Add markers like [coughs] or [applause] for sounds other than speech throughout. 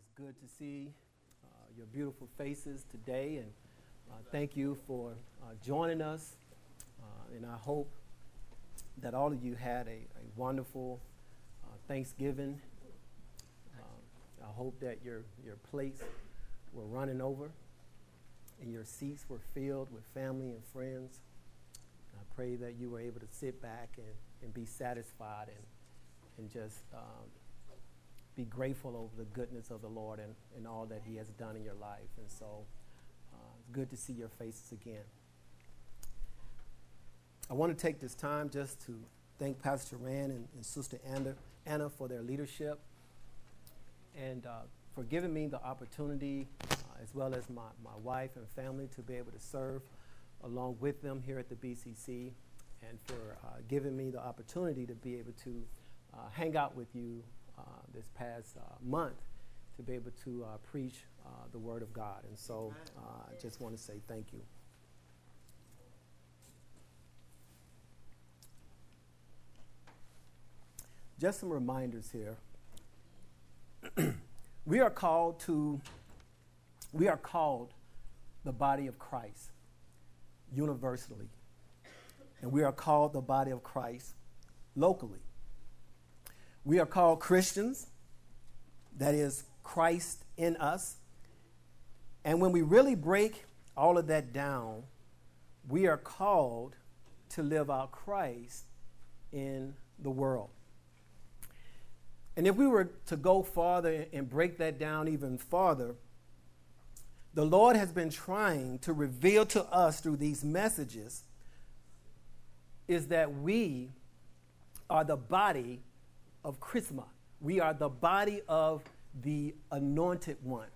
it's good to see uh, your beautiful faces today, and uh, thank you for uh, joining us. Uh, and I hope that all of you had a, a wonderful uh, Thanksgiving. I hope that your, your plates were running over and your seats were filled with family and friends. I pray that you were able to sit back and, and be satisfied and, and just um, be grateful over the goodness of the Lord and, and all that He has done in your life. And so uh, it's good to see your faces again. I want to take this time just to thank Pastor Rand and, and Sister Anna, Anna for their leadership and uh, for giving me the opportunity, uh, as well as my, my wife and family, to be able to serve along with them here at the BCC and for uh, giving me the opportunity to be able to uh, hang out with you this past uh, month to be able to uh, preach the Word of God. And so I just want to say thank you. Just some reminders here. [clears throat] we are called to, we are called the body of Christ universally. And we are called the body of Christ locally. We are called Christians, that is, Christ in us. And when we really break all of that down, we are called to live out Christ in the world. And if we were to go farther and break that down even farther, the Lord has been trying to reveal to us through these messages is that we are the body of Chrisma. We are the body of the anointed one.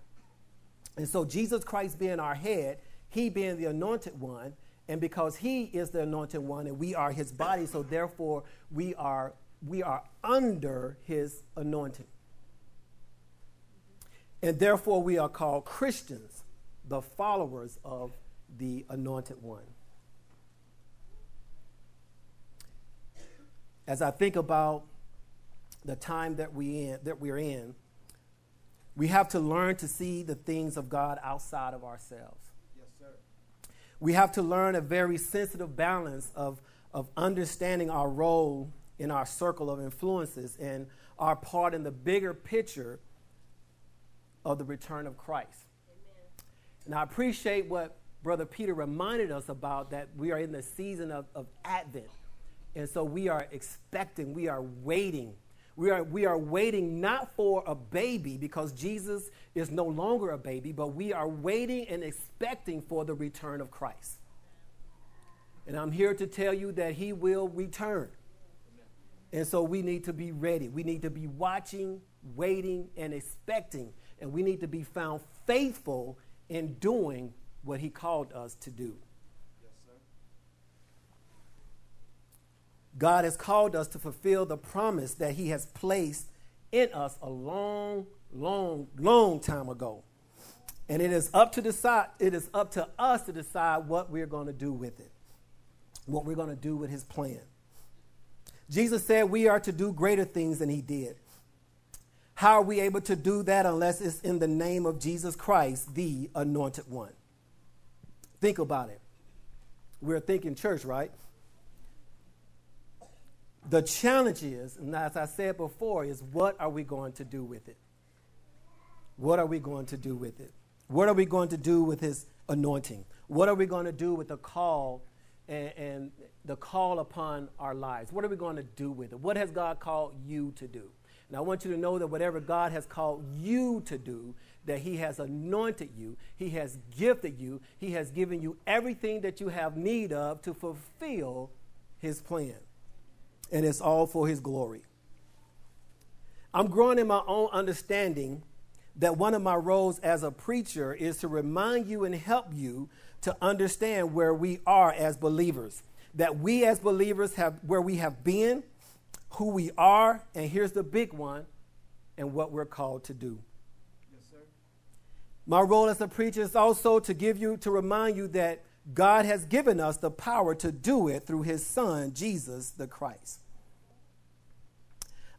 And so, Jesus Christ being our head, he being the anointed one, and because he is the anointed one and we are his body, so therefore we are we are under his anointing. And therefore we are called Christians, the followers of the anointed one. As I think about the time that we in, that we're in, we have to learn to see the things of God outside of ourselves. Yes, sir. We have to learn a very sensitive balance of, of understanding our role in our circle of influences and our part in the bigger picture of the return of Christ. Amen. And I appreciate what Brother Peter reminded us about that we are in the season of, of Advent. And so we are expecting, we are waiting we are, we are waiting not for a baby because Jesus is no longer a baby, but we are waiting and expecting for the return of Christ. And I'm here to tell you that he will return. And so we need to be ready. We need to be watching, waiting, and expecting. And we need to be found faithful in doing what he called us to do. God has called us to fulfill the promise that He has placed in us a long, long, long time ago. And it is up to decide, it is up to us to decide what we're going to do with it, what we're going to do with His plan. Jesus said we are to do greater things than He did. How are we able to do that unless it's in the name of Jesus Christ, the anointed one? Think about it. We're thinking church, right? The challenge is, and as I said before, is what are we going to do with it? What are we going to do with it? What are we going to do with his anointing? What are we going to do with the call and, and, the call upon our lives? What are we going to do with it? What has God called you to do? And I want you to know that whatever God has called you to do, that He has anointed you, He has gifted you, He has given you everything that you have need of to fulfill His plan and it's all for His glory. I'm growing in my own understanding that one of my roles as a preacher is to remind you and help you to understand where we are as believers. That we as believers have where we have been, who we are, and here's the big one, and what we're called to do. Yes, sir. My role as a preacher is also to give you, to remind you that God has given us the power to do it through his son, Jesus the Christ.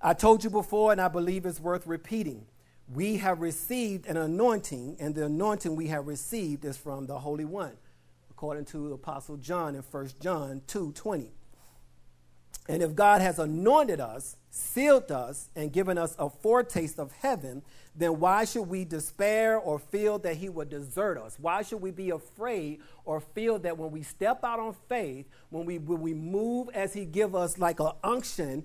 I told you before, and I believe it's worth repeating. we have received an anointing, and the anointing we have received is from the Holy One, according to Apostle John in 1 John 2 20. And if God has anointed us, sealed us, and given us a foretaste of heaven, then why should we despair or feel that He would desert us? Why should we be afraid or feel that when we step out on faith, when we, when we move as He give us like an unction,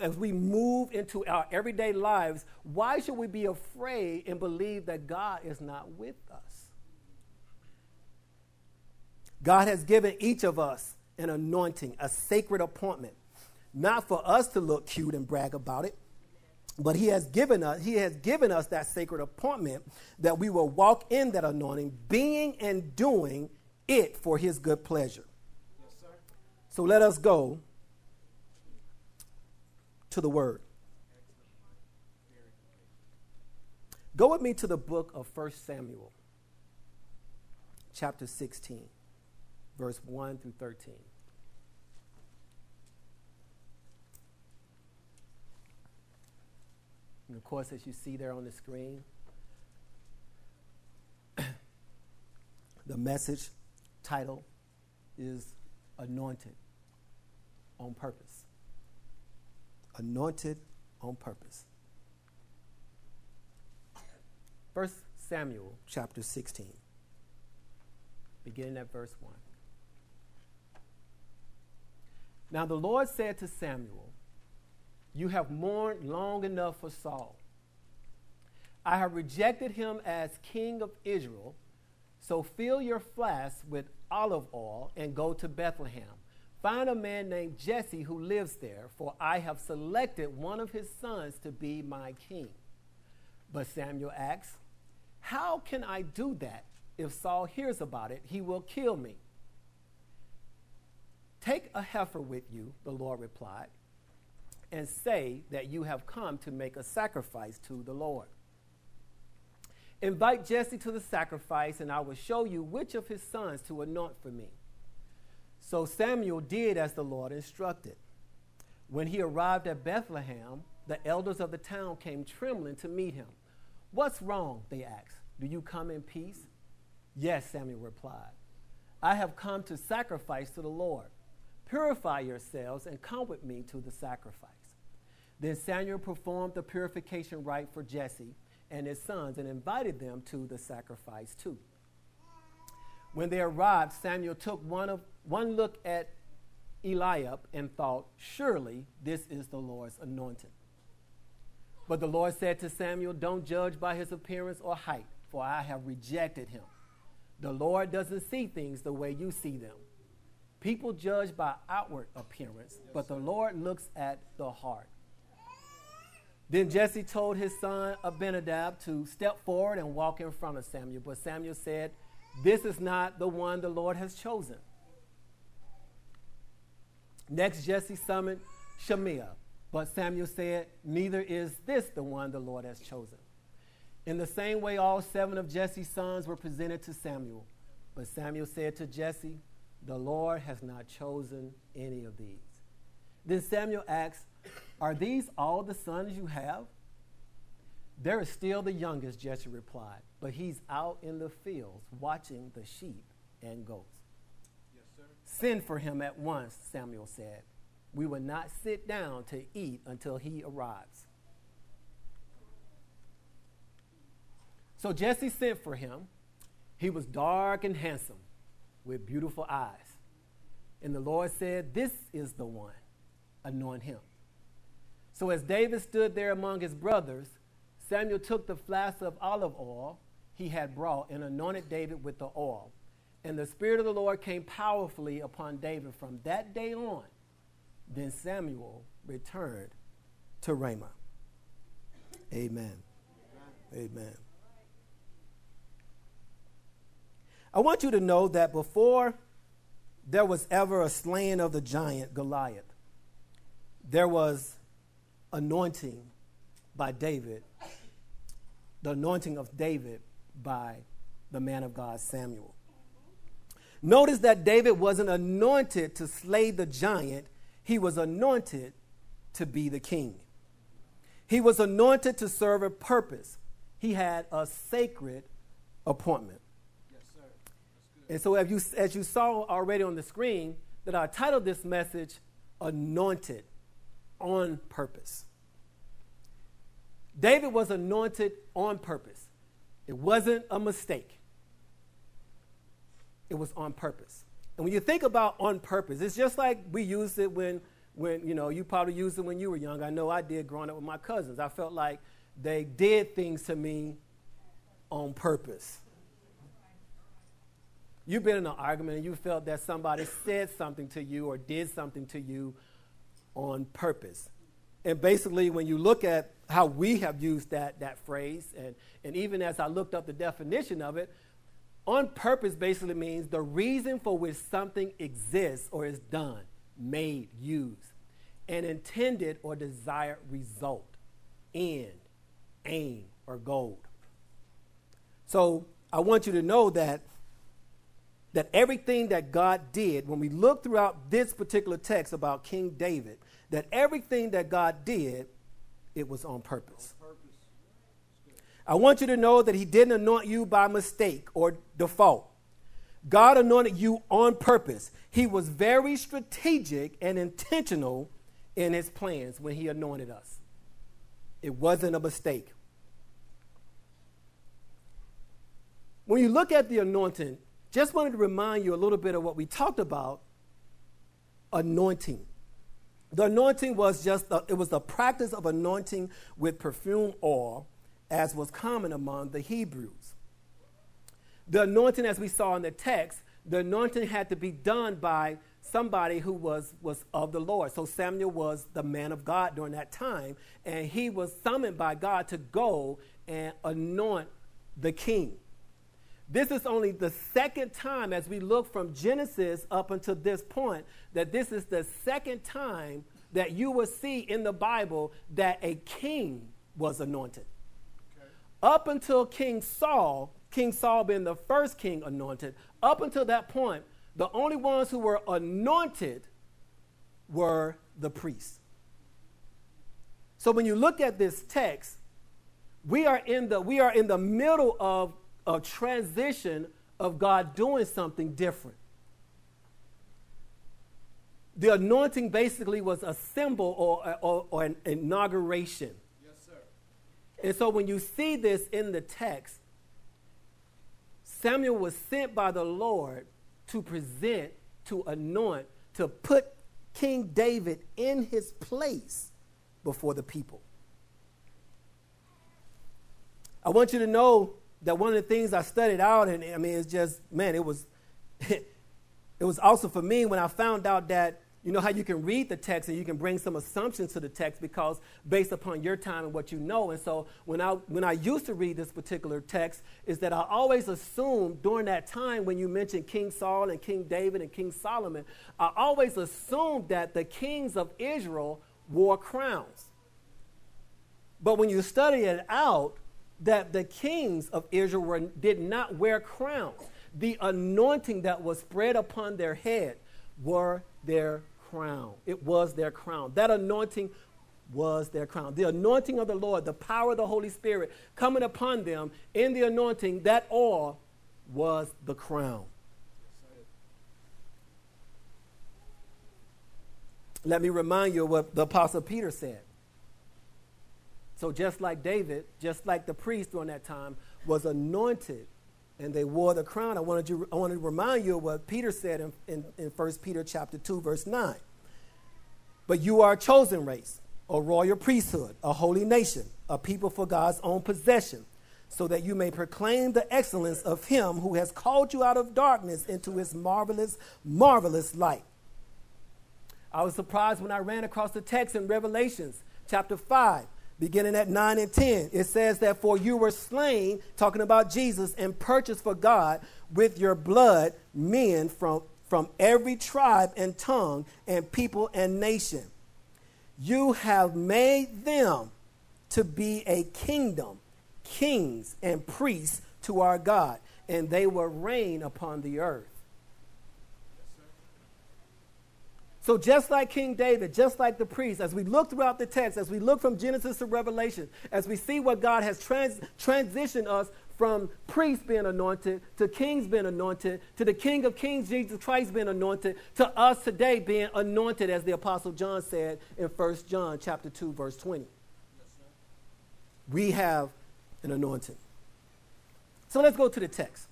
as we move into our everyday lives, why should we be afraid and believe that God is not with us? God has given each of us an anointing, a sacred appointment not for us to look cute and brag about it, but he has given us he has given us that sacred appointment that we will walk in that anointing being and doing it for his good pleasure. Yes, so let us go to the word. Go with me to the book of 1 samuel chapter 16 verse 1 through 13 And of course, as you see there on the screen, [coughs] the message title is Anointed on Purpose. Anointed on Purpose. First Samuel chapter 16, beginning at verse 1. Now the Lord said to Samuel, you have mourned long enough for Saul. I have rejected him as king of Israel. So fill your flask with olive oil and go to Bethlehem. Find a man named Jesse who lives there, for I have selected one of his sons to be my king. But Samuel asks, How can I do that? If Saul hears about it, he will kill me. Take a heifer with you, the Lord replied and say that you have come to make a sacrifice to the Lord. Invite Jesse to the sacrifice, and I will show you which of his sons to anoint for me. So Samuel did as the Lord instructed. When he arrived at Bethlehem, the elders of the town came trembling to meet him. What's wrong? They asked. Do you come in peace? Yes, Samuel replied. I have come to sacrifice to the Lord. Purify yourselves and come with me to the sacrifice. Then Samuel performed the purification rite for Jesse and his sons and invited them to the sacrifice too. When they arrived, Samuel took one, of, one look at Eliab and thought, Surely this is the Lord's anointed. But the Lord said to Samuel, Don't judge by his appearance or height, for I have rejected him. The Lord doesn't see things the way you see them. People judge by outward appearance, but the Lord looks at the heart. Then Jesse told his son Abinadab to step forward and walk in front of Samuel. But Samuel said, This is not the one the Lord has chosen. Next, Jesse summoned Shimea. But Samuel said, Neither is this the one the Lord has chosen. In the same way, all seven of Jesse's sons were presented to Samuel. But Samuel said to Jesse, The Lord has not chosen any of these. Then Samuel asked, are these all the sons you have? There is still the youngest, Jesse replied, but he's out in the fields watching the sheep and goats. Yes, sir. Send for him at once, Samuel said. We will not sit down to eat until he arrives. So Jesse sent for him. He was dark and handsome with beautiful eyes. And the Lord said, This is the one, anoint him. So as David stood there among his brothers, Samuel took the flask of olive oil he had brought and anointed David with the oil. And the Spirit of the Lord came powerfully upon David from that day on. Then Samuel returned to Ramah. Amen. Amen. I want you to know that before there was ever a slaying of the giant Goliath, there was anointing by David, the anointing of David by the man of God Samuel. Notice that David wasn't anointed to slay the giant, he was anointed to be the king. He was anointed to serve a purpose. he had a sacred appointment. Yes, sir. And so, as you, as you saw already on the screen, that I titled this message Anointed on Purpose. David was anointed on purpose, it wasn't a mistake, it was on purpose. And when you think about on purpose, it's just like we used it when, when you know, you probably used it when you were young. I know I did growing up with my cousins. I felt like they did things to me on purpose. You've been in an argument and you felt that somebody said something to you or did something to you on purpose. And basically, when you look at how we have used that, that phrase, and, and even as I looked up the definition of it, on purpose basically means the reason for which something exists or is done, made, used, an intended or desired result, end, aim, or goal. So I want you to know that that everything that God did, when we look throughout this particular text about King David, that everything that God did, it was on purpose. I want you to know that He didn't anoint you by mistake or default. God anointed you on purpose. He was very strategic and intentional in His plans when He anointed us. It wasn't a mistake. When you look at the anointing, just wanted to remind you a little bit of what we talked about anointing. The anointing was just, the, it was the practice of anointing with perfume oil, as was common among the Hebrews. The anointing, as we saw in the text, the anointing had to be done by somebody who was, was of the Lord. So Samuel was the man of God during that time, and he was summoned by God to go and anoint the king. This is only the second time, as we look from Genesis up until this point, that this is the second time that you will see in the Bible that a king was anointed. Okay. Up until King Saul, King Saul being the first king anointed, up until that point, the only ones who were anointed were the priests. So when you look at this text, we are in the, we are in the middle of a transition of God doing something different. The anointing basically was a symbol or, or, or an inauguration. Yes, sir. And so when you see this in the text, Samuel was sent by the Lord to present, to anoint, to put King David in his place before the people. I want you to know that one of the things I studied out, and I mean, it's just, man, it was, [laughs] it was also for me when I found out that, you know, how you can read the text and you can bring some assumptions to the text because based upon your time and what you know. And so when I, when I used to read this particular text, is that I always assumed during that time when you mentioned King Saul and King David and King Solomon, I always assumed that the kings of Israel wore crowns. But when you study it out, that the kings of Israel were, did not wear crowns. The anointing that was spread upon their head were their crown. It was their crown. That anointing was their crown. The anointing of the Lord, the power of the Holy Spirit coming upon them in the anointing, that all was the crown. Let me remind you what the Apostle Peter said. So just like David, just like the priest during that time was anointed and they wore the crown, I wanted, you, I wanted to remind you of what Peter said in, in, in 1 Peter chapter 2, verse 9. But you are a chosen race, a royal priesthood, a holy nation, a people for God's own possession, so that you may proclaim the excellence of him who has called you out of darkness into his marvelous, marvelous light. I was surprised when I ran across the text in Revelations chapter 5 beginning at 9 and 10. It says that for you were slain, talking about Jesus, and purchased for God with your blood men from, from every tribe and tongue and people and nation. You have made them to be a kingdom, kings and priests to our God, and they will reign upon the earth. So, just like King David, just like the priest, as we look throughout the text, as we look from Genesis to Revelation, as we see what God has trans- transitioned us from priests being anointed to kings being anointed to the King of Kings, Jesus Christ, being anointed to us today being anointed, as the Apostle John said in 1 John chapter 2, verse 20. we have an anointing. So let's go to the text.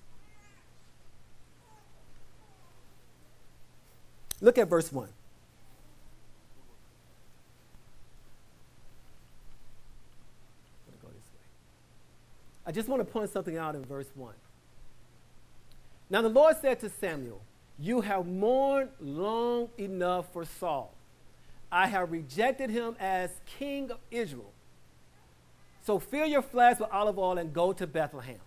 Look at verse 1. I just want to point something out in verse 1. Now the Lord said to Samuel, You have mourned long enough for Saul. I have rejected him as king of Israel. So fill your flask with olive oil and go to Bethlehem.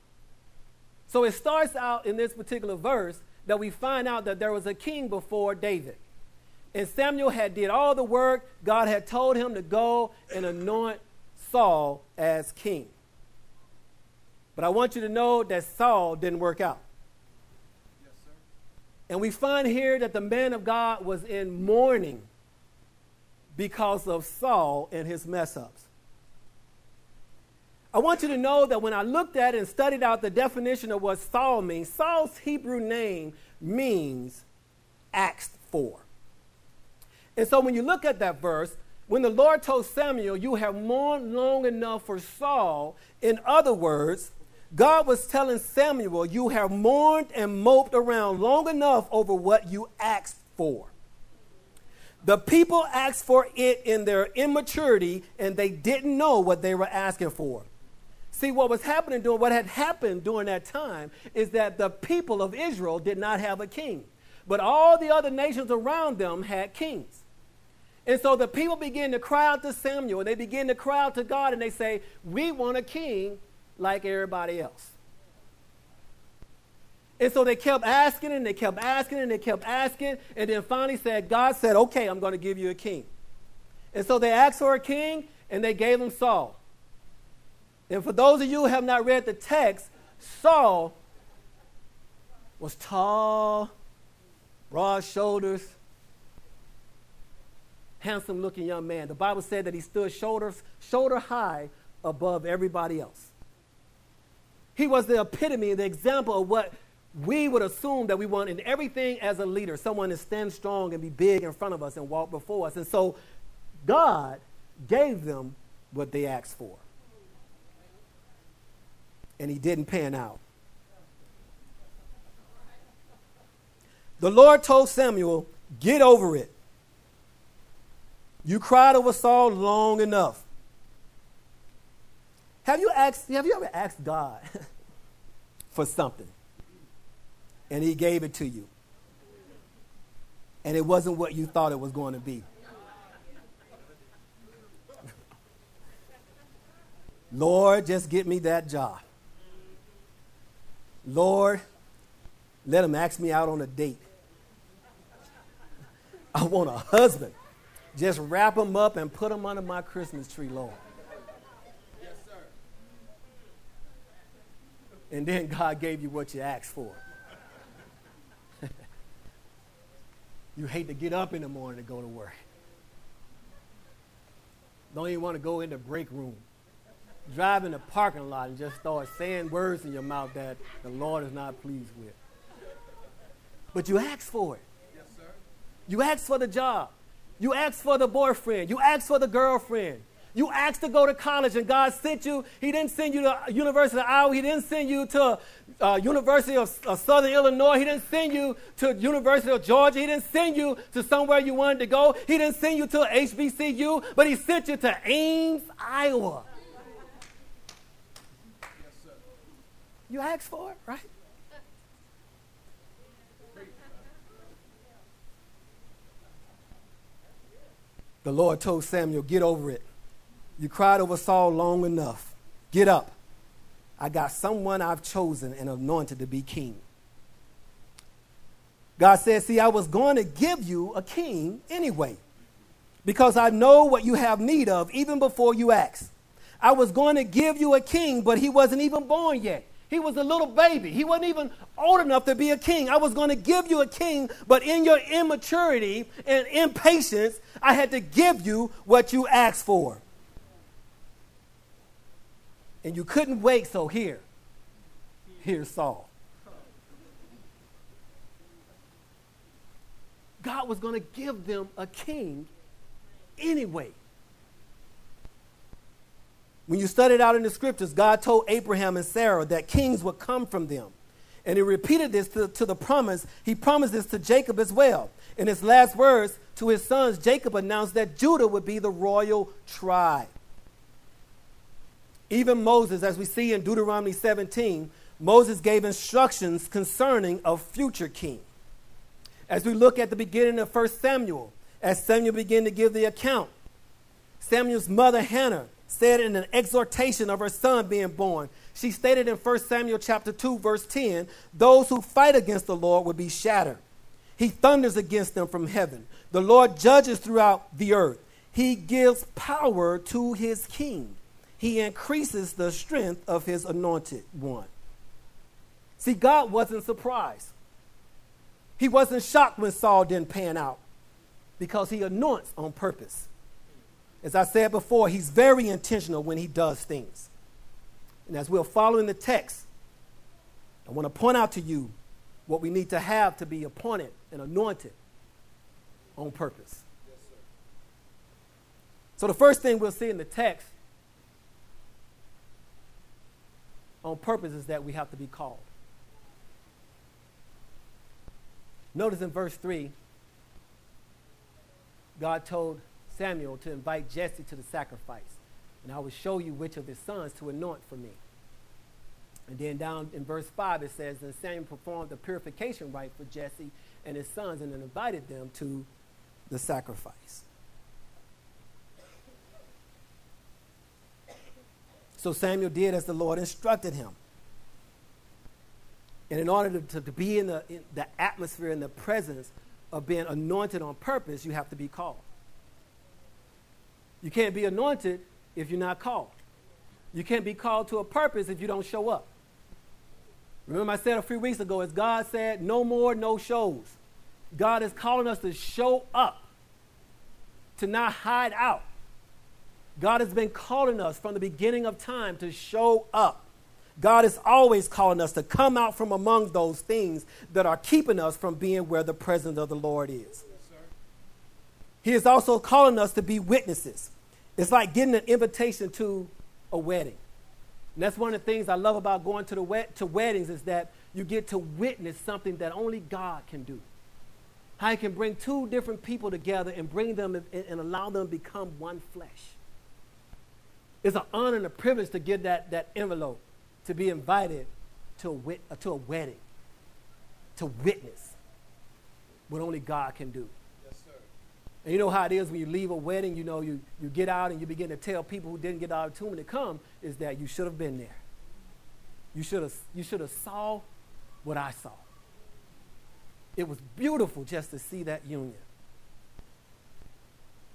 So it starts out in this particular verse that we find out that there was a king before David. And Samuel had did all the work. God had told him to go and anoint Saul as king. But I want you to know that Saul didn't work out. Yes, sir. and we find here that the man of God was in mourning because of Saul and his mess ups. I want you to know that when I looked at and studied out the definition of what Saul means, Saul's Hebrew name means asked for. And so when you look at that verse, when the Lord told Samuel, You have mourned long enough for Saul, in other words, God was telling Samuel, You have mourned and moped around long enough over what you asked for. The people asked for it in their immaturity and they didn't know what they were asking for. See, what was happening during what had happened during that time is that the people of Israel did not have a king, but all the other nations around them had kings. And so the people begin to cry out to Samuel and they begin to cry out to God and they say, We want a king like everybody else. And so they kept asking and they kept asking and they kept asking. And then finally said, God said, okay, I'm going to give you a king. And so they asked for a king and they gave him Saul. And for those of you who have not read the text, Saul was tall, broad shoulders, handsome looking young man. The Bible said that he stood shoulders, shoulder high above everybody else. He was the epitome, the example of what we would assume that we want in everything as a leader someone to stand strong and be big in front of us and walk before us. And so God gave them what they asked for. And he didn't pan out. The Lord told Samuel, Get over it. You cried over Saul long enough. Have you asked, have you ever asked God [laughs] for something? And he gave it to you. And it wasn't what you thought it was going to be. [laughs] Lord, just get me that job. Lord, let him ask me out on a date. [laughs] I want a husband. Just wrap him up and put him under my Christmas tree, Lord. And then God gave you what you asked for. [laughs] you hate to get up in the morning to go to work. Don't even want to go in the break room. Drive in the parking lot and just start saying words in your mouth that the Lord is not pleased with. But you asked for it. Yes, sir. You asked for the job. You asked for the boyfriend. You asked for the girlfriend. You asked to go to college and God sent you. He didn't send you to University of Iowa. He didn't send you to uh, University of, of Southern Illinois. He didn't send you to University of Georgia. He didn't send you to somewhere you wanted to go. He didn't send you to HBCU, but he sent you to Ames, Iowa. Yes, you asked for it, right? The Lord told Samuel, Get over it. You cried over Saul long enough. Get up. I got someone I've chosen and anointed to be king. God said, See, I was going to give you a king anyway, because I know what you have need of even before you ask. I was going to give you a king, but he wasn't even born yet. He was a little baby. He wasn't even old enough to be a king. I was going to give you a king, but in your immaturity and impatience, I had to give you what you asked for. And you couldn't wait, so here, here's Saul. God was going to give them a king anyway. When you study it out in the scriptures, God told Abraham and Sarah that kings would come from them. And he repeated this to, to, the promise. He promised this to Jacob as well. In his last words to his sons, Jacob announced that Judah would be the royal tribe. Even Moses, as we see in Deuteronomy 17, Moses gave instructions concerning a future king. As we look at the beginning of 1 Samuel, as Samuel began to give the account, Samuel's mother Hannah said in an exhortation of her son being born. She stated in 1 Samuel chapter 2 verse 10, those who fight against the Lord will be shattered. He thunders against them from heaven. The Lord judges throughout the earth. He gives power to his king. He increases the strength of his anointed one. See, God wasn't surprised. He wasn't shocked when Saul didn't pan out because he anoints on purpose. As I said before, he's very intentional when he does things. And as we're following the text, I want to point out to you what we need to have to be appointed and anointed on purpose. Yes, so, the first thing we'll see in the text on purpose is that we have to be called. Notice in verse 3, God told Samuel to invite Jesse to the sacrifice. And I will show you which of his sons to anoint for me. And then down in verse 5, it says, Then Samuel performed the purification rite for Jesse and his sons and then invited them to the sacrifice. So Samuel did as the Lord instructed him. And in order to, to, be in the, in the atmosphere in the presence of being anointed on purpose, you have to be called. You can't be anointed if you're not called. You can't be called to a purpose if you don't show up. Remember, I said a few weeks ago, as God said, no more no shows. God is calling us to show up, to not hide out. God has been calling us from the beginning of time to show up. God is always calling us to come out from among those things that are keeping us from being where the presence of the Lord is. He is also calling us to be witnesses. It's like getting an invitation to a wedding. And that's one of the things I love about going to, the wed- to weddings is that you get to witness something that only God can do. How he can bring two different people together and bring them and, and allow them to become one flesh. It's an honor and a privilege to get that, that envelope, to be invited to a, wit- uh, to a wedding, to witness what only God can do. And you know how it is when you leave a wedding, you know, you, you get out and you begin to tell people who didn't get out the opportunity to come is that you should have been there. You should have you should have saw what I saw. It was beautiful just to see that union.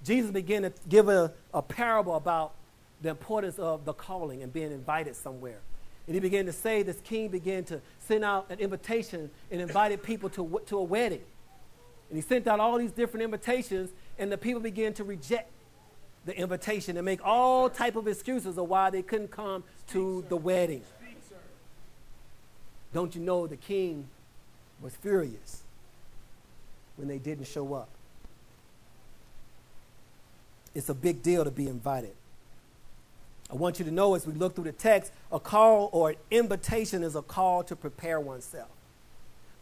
Jesus began to give a, a parable about the importance of the calling and being invited somewhere. And he began to say this king began to send out an invitation and invited people to, to a wedding. And he sent out all these different invitations, and the people began to reject the invitation and make all type of excuses of why they couldn't come to the wedding. Don't you know the king was furious when they didn't show up? It's a big deal to be invited. I want you to know as we look through the text, a call or an invitation is a call to prepare oneself.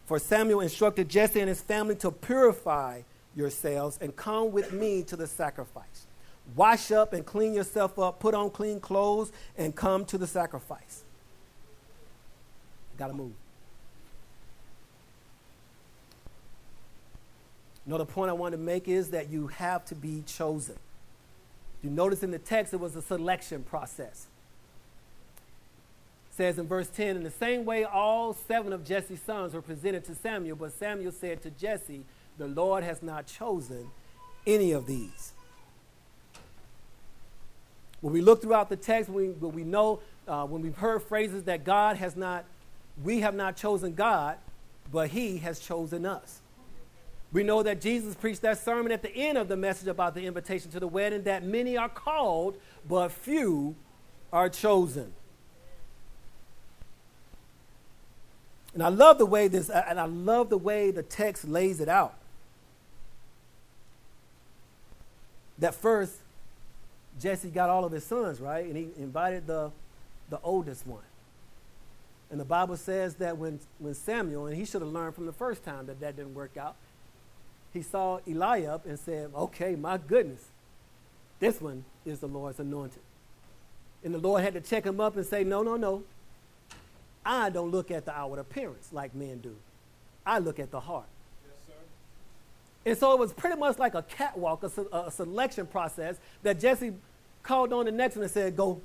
For Samuel instructed Jesse and his family to purify yourselves and come with me to the sacrifice. Wash up and clean yourself up, put on clean clothes, and come to the sacrifice. Got to move. Another point I want to make is that you have to be chosen. You notice in the text it was a selection process says in verse 10 In the same way, all seven of Jesse's sons were presented to Samuel, but Samuel said to Jesse, The Lord has not chosen any of these. When we look throughout the text, we, we know uh, when we've heard phrases that God has not, we have not chosen God, but He has chosen us. We know that Jesus preached that sermon at the end of the message about the invitation to the wedding that many are called, but few are chosen. And I love the way this, uh, and I love the way the text lays it out. That first, Jesse got all of his sons, right? And he invited the, the oldest one. And the Bible says that when, when Samuel, and he should have learned from the first time that that didn't work out, he saw Eliab and said, Okay, my goodness, this one is the Lord's anointed. And the Lord had to check him up and say, No, no, no. I don't look at the outward appearance like men do. I look at the heart. Yes, and so it was pretty much like a catwalk, a, a, selection process that Jesse called on the next one and said, Go.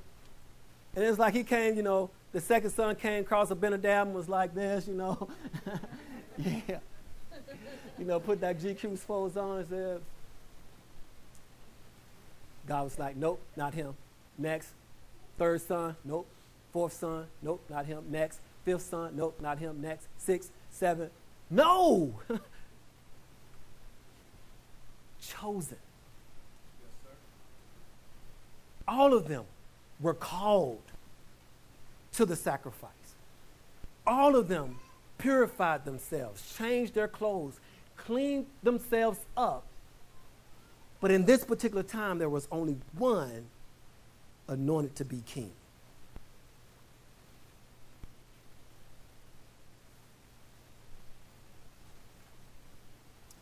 And it's like he came, you know, the second son came across Abinadab and was like this, you know. [laughs] yeah you know, put that GQ folds on and said, God was like, nope, not him. Next. Third son, nope. Fourth son, nope, not him. Next. Fifth son, nope, not him. Next. Six, seven, no! [laughs] Chosen. All of them were called to the sacrifice. All of them purified themselves, changed their clothes, cleaned themselves up. But in this particular time, there was only one anointed to be king.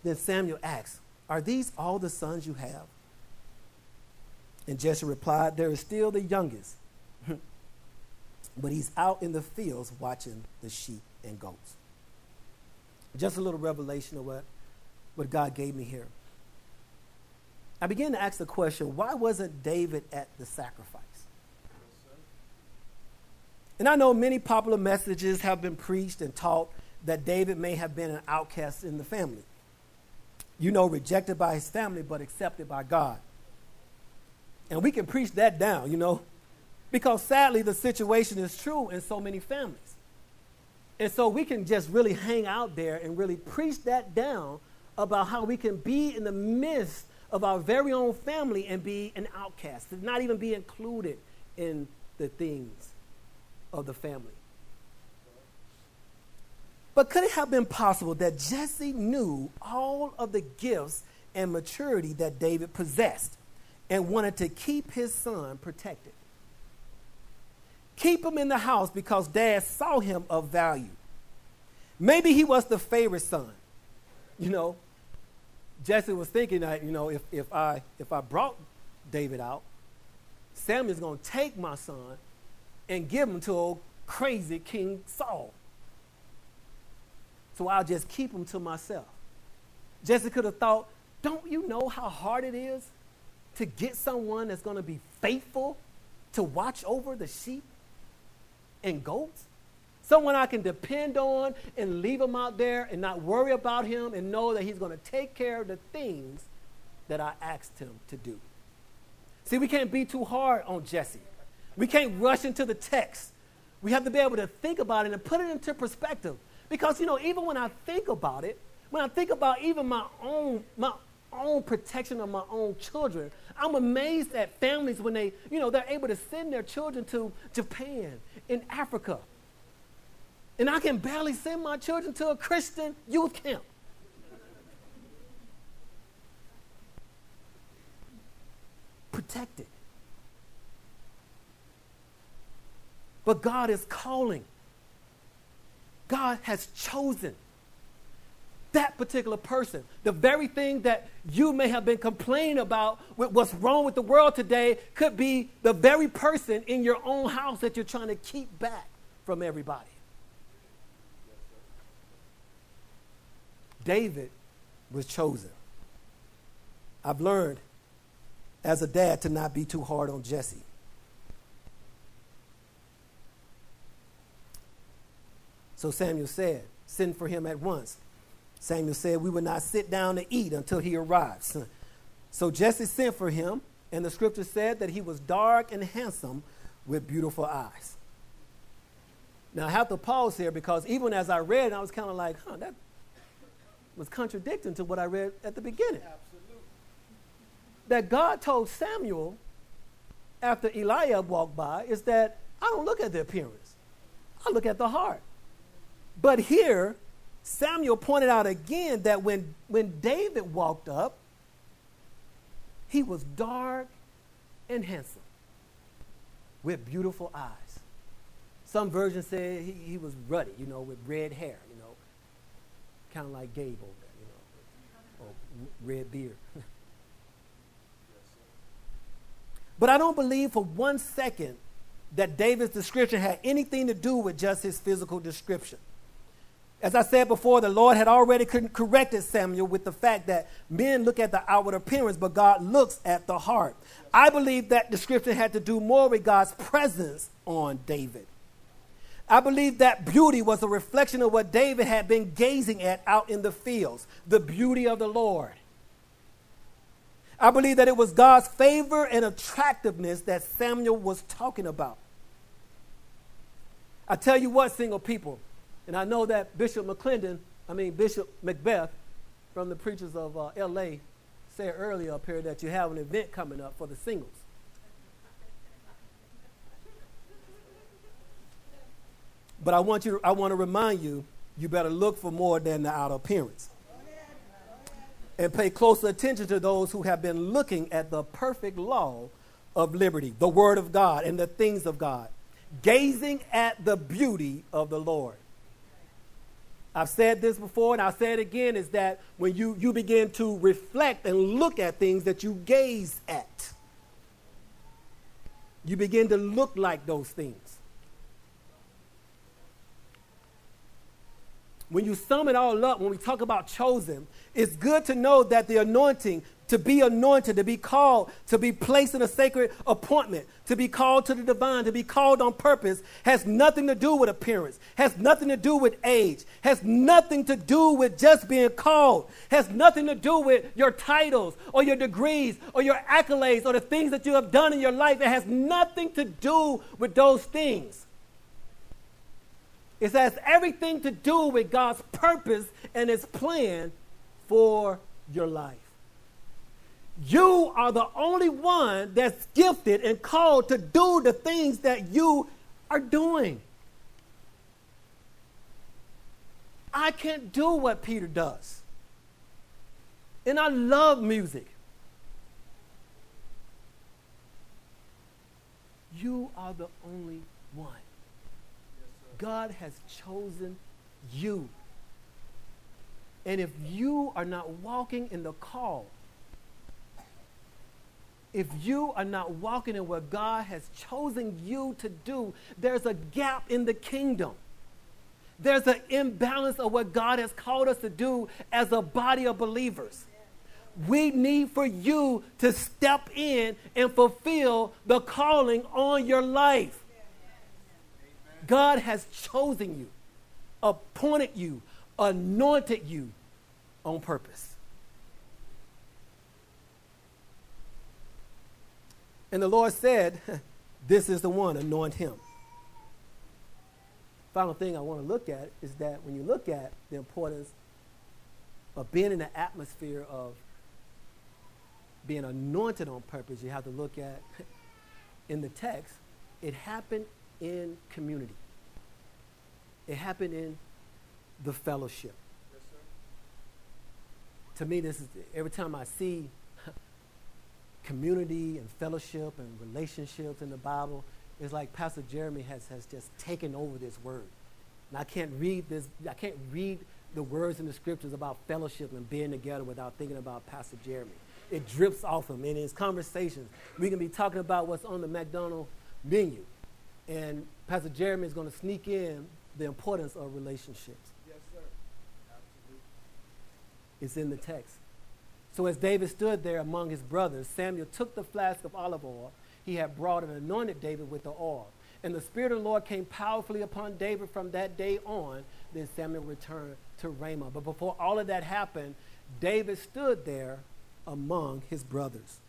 Then Samuel asks, Are these all the sons you have? And Jesse replied, There is still the youngest, [laughs] but he's out in the fields watching the sheep and goats. Just a little revelation of what, what God gave me here. I began to ask the question why wasn't David at the sacrifice? And I know many popular messages have been preached and taught that David may have been an outcast in the family. You know, rejected by his family, but accepted by God. And we can preach that down, you know, because sadly the situation is true in so many families. And so we can just really hang out there and really preach that down about how we can be in the midst of our very own family and be an outcast, to not even be included in the things of the family. But could it have been possible that Jesse knew all of the gifts and maturity that David possessed and wanted to keep his son protected? Keep him in the house because dad saw him of value. Maybe he was the favorite son. You know, Jesse was thinking that, you know, if, if, I, if I brought David out, Samuel's going to take my son and give him to old crazy King Saul. So I'll just keep him to myself. Jesse could have thought, don't you know how hard it is to get someone that's going to be faithful to watch over the sheep and goats? Someone I can depend on and leave him out there and not worry about him and know that he's going to take care of the things that I asked him to do. See, we can't be too hard on Jesse. We can't rush into the text. We have to be able to think about it and put it into perspective. Because, you know, even when I think about it, when I think about even my own, my own protection of my own children, I'm amazed at families when they, you know, they're able to send their children to Japan, in Africa. And I can barely send my children to a Christian youth camp. Protected. But God is calling. God has chosen that particular person. The very thing that you may have been complaining about with what's wrong with the world today could be the very person in your own house that you're trying to keep back from everybody. David was chosen. I've learned as a dad to not be too hard on Jesse. So Samuel said, Send for him at once. Samuel said, We will not sit down to eat until he arrives. So Jesse sent for him, and the scripture said that he was dark and handsome, with beautiful eyes. Now, I have to pause here because even as I read, I was kind of like, huh, that was contradicting to what I read at the beginning. Absolutely. That God told Samuel after Eliab walked by is that I don't look at the appearance, I look at the heart. But here, Samuel pointed out again that when, when David walked up, he was dark and handsome with beautiful eyes. Some versions say he, he was ruddy, you know, with red hair, you know, kind of like Gabe over there, you know, or red beard. [laughs] but I don't believe for one second that David's description had anything to do with just his physical description. As I said before, the Lord had already corrected Samuel with the fact that men look at the outward appearance, but God looks at the heart. I believe that description had to do more with God's presence on David. I believe that beauty was a reflection of what David had been gazing at out in the fields the beauty of the Lord. I believe that it was God's favor and attractiveness that Samuel was talking about. I tell you what, single people, and I know that Bishop McClendon, I mean Bishop Macbeth from the preachers of uh, LA said earlier up here that you have an event coming up for the singles. But I want you to, I want to remind you, you better look for more than the outer appearance. And pay closer attention to those who have been looking at the perfect law of liberty, the word of God and the things of God, gazing at the beauty of the Lord. I've said this before and I'll say it again is that when you, you begin to reflect and look at things that you gaze at, you begin to look like those things. When you sum it all up, when we talk about chosen, it's good to know that the anointing to be anointed, to be called, to be placed in a sacred appointment, to be called to the divine, to be called on purpose, has nothing to do with appearance, has nothing to do with age, has nothing to do with just being called, has nothing to do with your titles or your degrees or your accolades or the things that you have done in your life. It has nothing to do with those things. It has everything to do with God's purpose and His plan for your life. You are the only one that's gifted and called to do the things that you are doing. I can't do what Peter does. And I love music. You are the only one. God has chosen you. And if you are not walking in the call, if you are not walking in what God has chosen you to do, there's a gap in the kingdom. There's an imbalance of what God has called us to do as a body of believers. We need for you to step in and fulfill the calling on your life. God has chosen you, appointed you, anointed you on purpose. And the Lord said, [laughs] This is the one, anoint him. Final thing I want to look at is that when you look at the importance of being in the atmosphere of being anointed on purpose, you have to look at [laughs] in the text, it happened in community. It happened in the fellowship. Yes, to me, this is every time I see community and fellowship and relationships in the Bible is like Pastor Jeremy has, has just taken over this word. And I can't read this, I can't read the words in the scriptures about fellowship and being together without thinking about Pastor Jeremy. It drips off him. in his conversations, we can be talking about what's on the McDonald's menu. And Pastor Jeremy is going to sneak in the importance of relationships. Yes, sir. Absolutely. It's in the text. So as David stood there among his brothers, Samuel took the flask of olive oil he had brought and anointed David with the oil. And the Spirit of the Lord came powerfully upon David from that day on. Then Samuel returned to Ramah. But before all of that happened, David stood there among his brothers.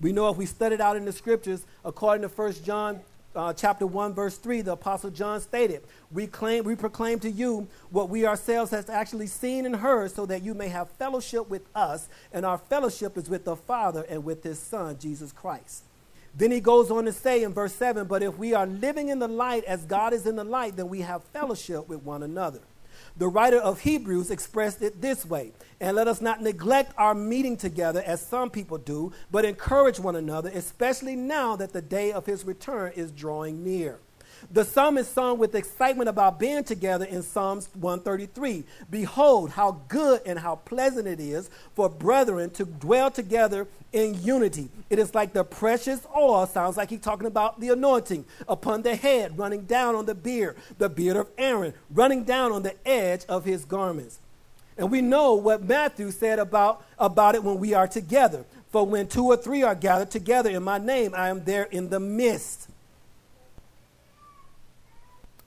We know if we studied out in the scriptures, according to 1 John uh, chapter 1, verse 3, the Apostle John stated, we, claim, we proclaim to you what we ourselves have actually seen and heard, so that you may have fellowship with us, and our fellowship is with the Father and with his Son, Jesus Christ. Then he goes on to say in verse 7 But if we are living in the light as God is in the light, then we have fellowship with one another. The writer of Hebrews expressed it this way And let us not neglect our meeting together as some people do, but encourage one another, especially now that the day of his return is drawing near. The psalm is sung with excitement about being together in Psalms 133. Behold, how good and how pleasant it is for brethren to dwell together in unity. It is like the precious oil, sounds like he's talking about the anointing, upon the head, running down on the beard, the beard of Aaron, running down on the edge of his garments. And we know what Matthew said about, about it when we are together. For when two or three are gathered together in my name, I am there in the midst.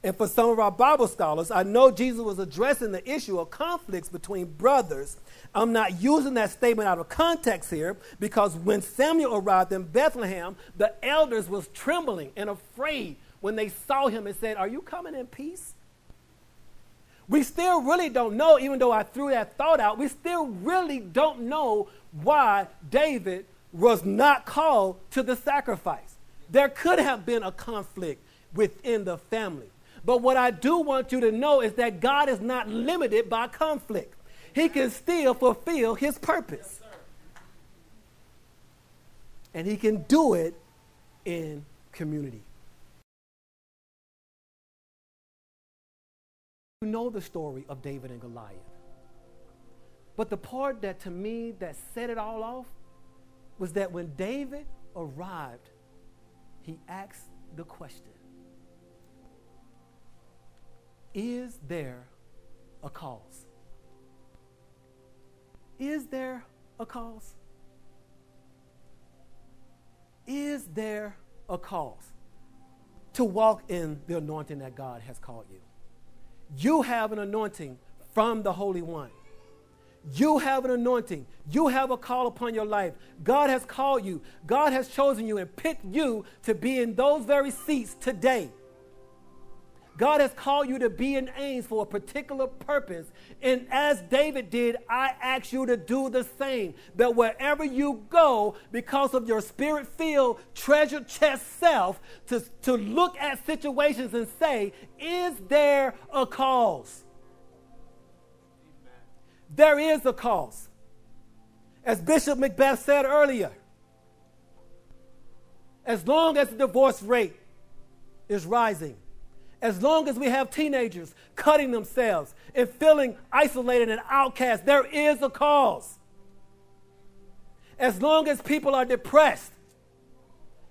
And for some of our Bible scholars, I know Jesus was addressing the issue of conflicts between brothers. I'm not using that statement out of context here because when Samuel arrived in Bethlehem, the elders was trembling and afraid when they saw him and said, "Are you coming in peace?" We still really don't know, even though I threw that thought out, we still really don't know why David was not called to the sacrifice. There could have been a conflict within the family. But what I do want you to know is that God is not limited by conflict. He can still fulfill his purpose. And he can do it in community. You know the story of David and Goliath. But the part that to me that set it all off was that when David arrived, he asked the question is there a cause? Is there a cause? Is there a cause to walk in the anointing that God has called you? You have an anointing from the Holy One. You have an anointing. You have a call upon your life. God has called you. God has chosen you and picked you to be in those very seats today. God has called you to be in Ames for a particular purpose. And as David did, I ask you to do the same. That wherever you go, because of your spirit filled, treasure chest self, to, to look at situations and say, is there a cause? There is a cause. As Bishop Macbeth said earlier, as long as the divorce rate is rising, as long as we have teenagers cutting themselves and feeling isolated and outcast, there is a cause. As long as people are depressed,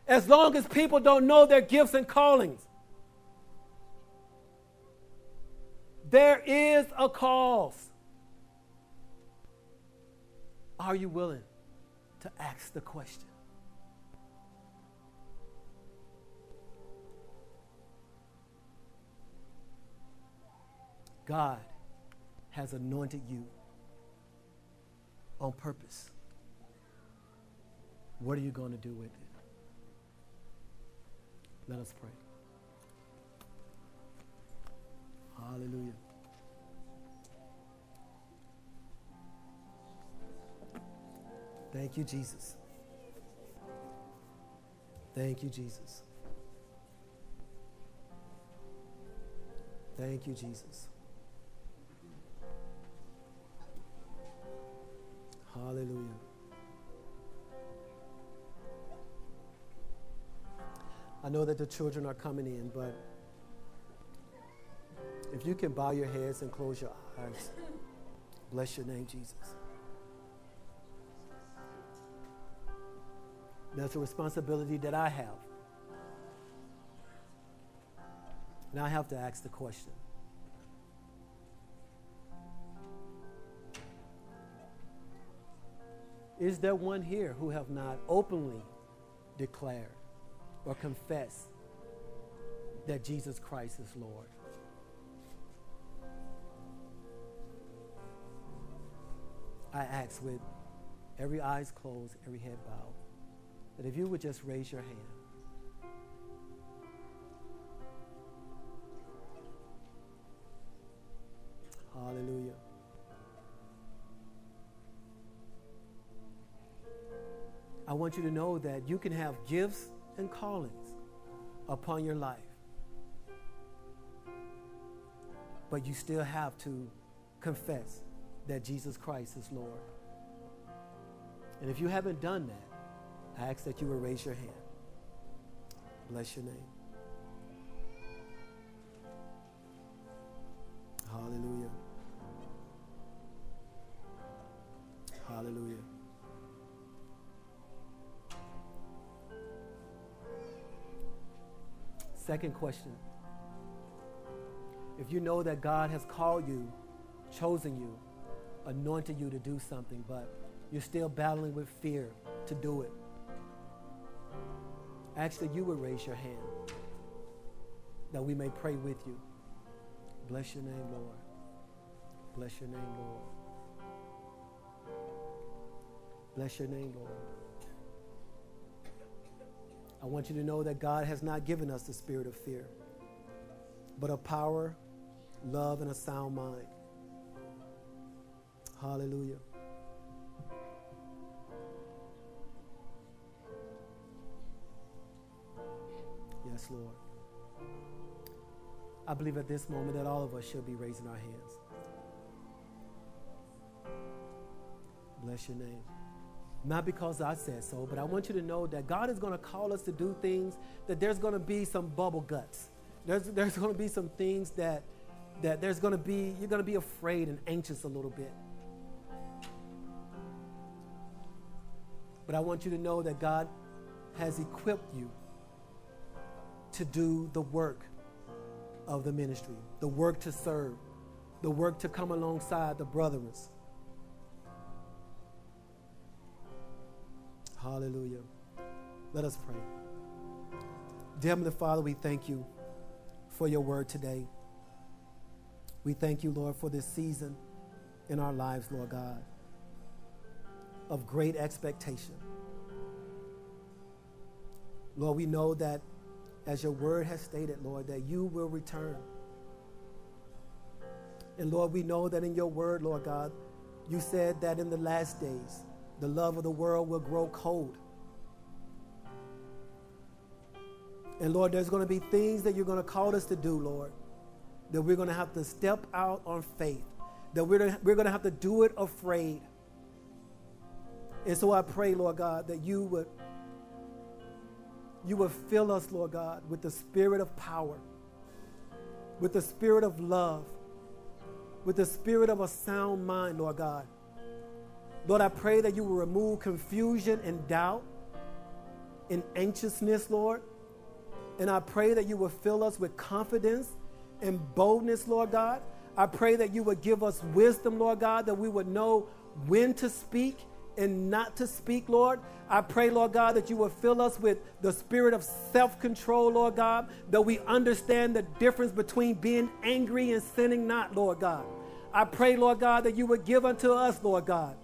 as long as people don't know their gifts and callings, there is a cause. Are you willing to ask the question? God has anointed you on purpose. What are you going to do with it? Let us pray. Hallelujah. Thank you, Jesus. Thank you, Jesus. Thank you, Jesus. Hallelujah. I know that the children are coming in, but if you can bow your heads and close your eyes, bless your name, Jesus. That's a responsibility that I have. And I have to ask the question Is there one here who have not openly declared or confessed that Jesus Christ is Lord? I ask with every eyes closed, every head bowed. that if you would just raise your hand. Hallelujah. I want you to know that you can have gifts and callings upon your life. But you still have to confess that Jesus Christ is Lord. And if you haven't done that, I ask that you will raise your hand. Bless your name. Hallelujah. Hallelujah. Second question. If you know that God has called you, chosen you, anointed you to do something, but you're still battling with fear to do it, ask that you would raise your hand that we may pray with you. Bless your name, Lord. Bless your name, Lord. Bless your name, Lord. I want you to know that God has not given us the spirit of fear, but of power, love, and a sound mind. Hallelujah. Yes, Lord. I believe at this moment that all of us should be raising our hands. Bless your name. Not because I said so, but I want you to know that God is going to call us to do things that there's going to be some bubble guts. There's, there's going to be some things that, that there's going to be, you're going to be afraid and anxious a little bit. But I want you to know that God has equipped you to do the work of the ministry, the work to serve, the work to come alongside the brothers Hallelujah. Let us pray. Dear Heavenly Father, we thank you for your word today. We thank you, Lord, for this season in our lives, Lord God, of great expectation. Lord, we know that as your word has stated, Lord, that you will return. And Lord, we know that in your word, Lord God, you said that in the last days, the love of the world will grow cold. And Lord, there's going to be things that you're going to call us to do, Lord, that we're going to have to step out on faith, that we're, we're going to have to do it afraid. And so I pray, Lord God, that you would you would fill us, Lord God, with the spirit of power, with the spirit of love, with the spirit of a sound mind, Lord God. Lord, I pray that you will remove confusion and doubt and anxiousness, Lord. And I pray that you will fill us with confidence and boldness, Lord God. I pray that you would give us wisdom, Lord God, that we would know when to speak and not to speak, Lord. I pray, Lord God, that you will fill us with the spirit of self control, Lord God, that we understand the difference between being angry and sinning not, Lord God. I pray, Lord God, that you would give unto us, Lord God,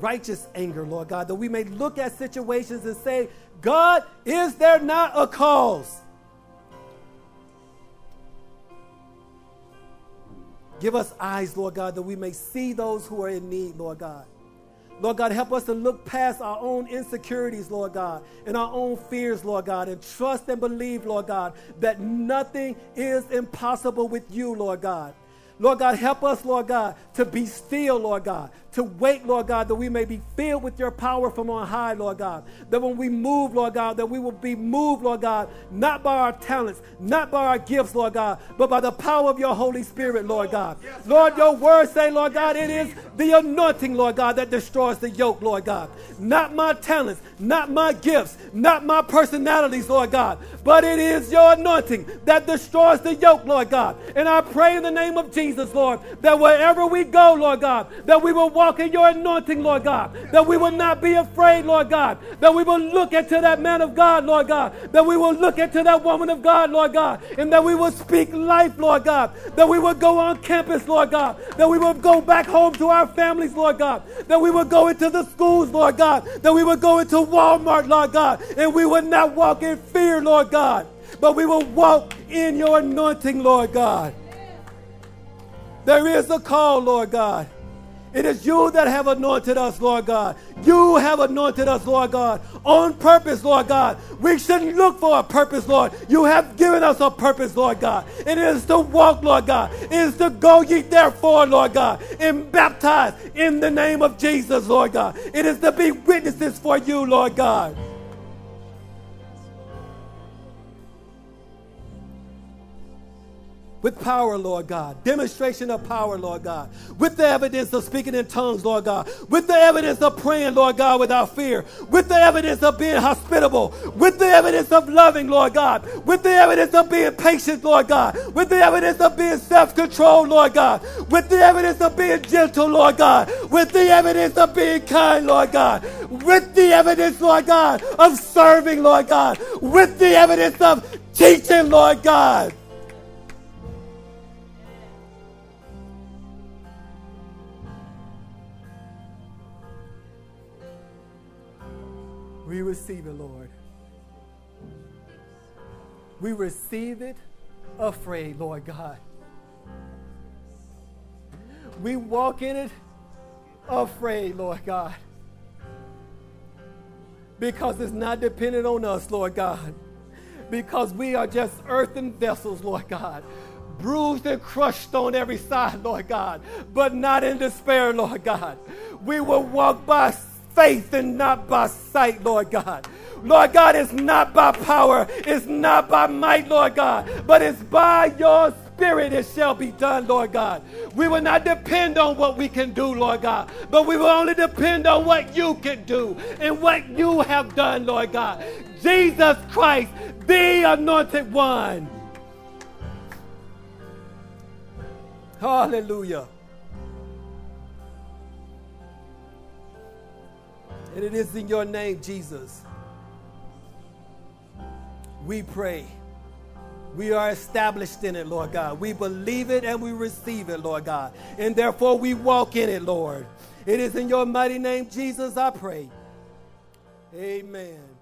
righteous anger, Lord God, that we may look at situations and say, God, is there not a cause? Give us eyes, Lord God, that we may see those who are in need, Lord God. Lord God, help us to look past our own insecurities, Lord God, and our own fears, Lord God, and trust and believe, Lord God, that nothing is impossible with you, Lord God. Lord God, help us, Lord God, to be still, Lord God, to wait, Lord God, that we may be filled with your power from on high, Lord God. That when we move, Lord God, that we will be moved, Lord God, not by our talents, not by our gifts, Lord God, but by the power of your Holy Spirit, Lord God. Lord, your word say, Lord God, it is the anointing, Lord God, that destroys the yoke, Lord God. Not my talents, not my gifts, not my personalities, Lord God, but it is your anointing that destroys the yoke, Lord God. And I pray in the name of Jesus, Lord, that wherever we go, Lord God, that we will walk walk in your anointing, Lord God. That we will not be afraid, Lord God. That we will look into that man of God, Lord God. That we will look into that woman of God, Lord God. And that we will speak life, Lord God. That we will go on campus, Lord God. That we will go back home to our families, Lord God. That we will go into the schools, Lord God. That we will go into Walmart, Lord God. And we will not walk in fear, Lord God. But we will walk in your anointing, Lord God. There is a call, Lord God. It is you that have anointed us, Lord God. You have anointed us, Lord God, on purpose, Lord God. We shouldn't look for a purpose, Lord. You have given us a purpose, Lord God. It is to walk, Lord God. It is to go ye therefore, Lord God, and baptize in the name of Jesus, Lord God. It is to be witnesses for you, Lord God. With power, Lord God. Demonstration of power, Lord God. With the evidence of speaking in tongues, Lord God. With the evidence of praying, Lord God, without fear. With the evidence of being hospitable. With the evidence of loving, Lord God. With the evidence of being patient, Lord God. With the evidence of being self controlled, Lord God. With the evidence of being gentle, Lord God. With the evidence of being kind, Lord God. With the evidence, Lord God, of serving, Lord God. With the evidence of teaching, Lord God. We receive it, Lord. We receive it afraid, Lord God. We walk in it afraid, Lord God. Because it's not dependent on us, Lord God. Because we are just earthen vessels, Lord God. Bruised and crushed on every side, Lord God. But not in despair, Lord God. We will walk by faith and not by sight, Lord God. Lord God, it's not by power, it's not by might, Lord God, but it's by your spirit it shall be done, Lord God. We will not depend on what we can do, Lord God, but we will only depend on what you can do and what you have done, Lord God. Jesus Christ, the anointed one. Hallelujah. And it is in your name, Jesus. We pray. We are established in it, Lord God. We believe it and we receive it, Lord God. And therefore we walk in it, Lord. It is in your mighty name, Jesus, I pray. Amen.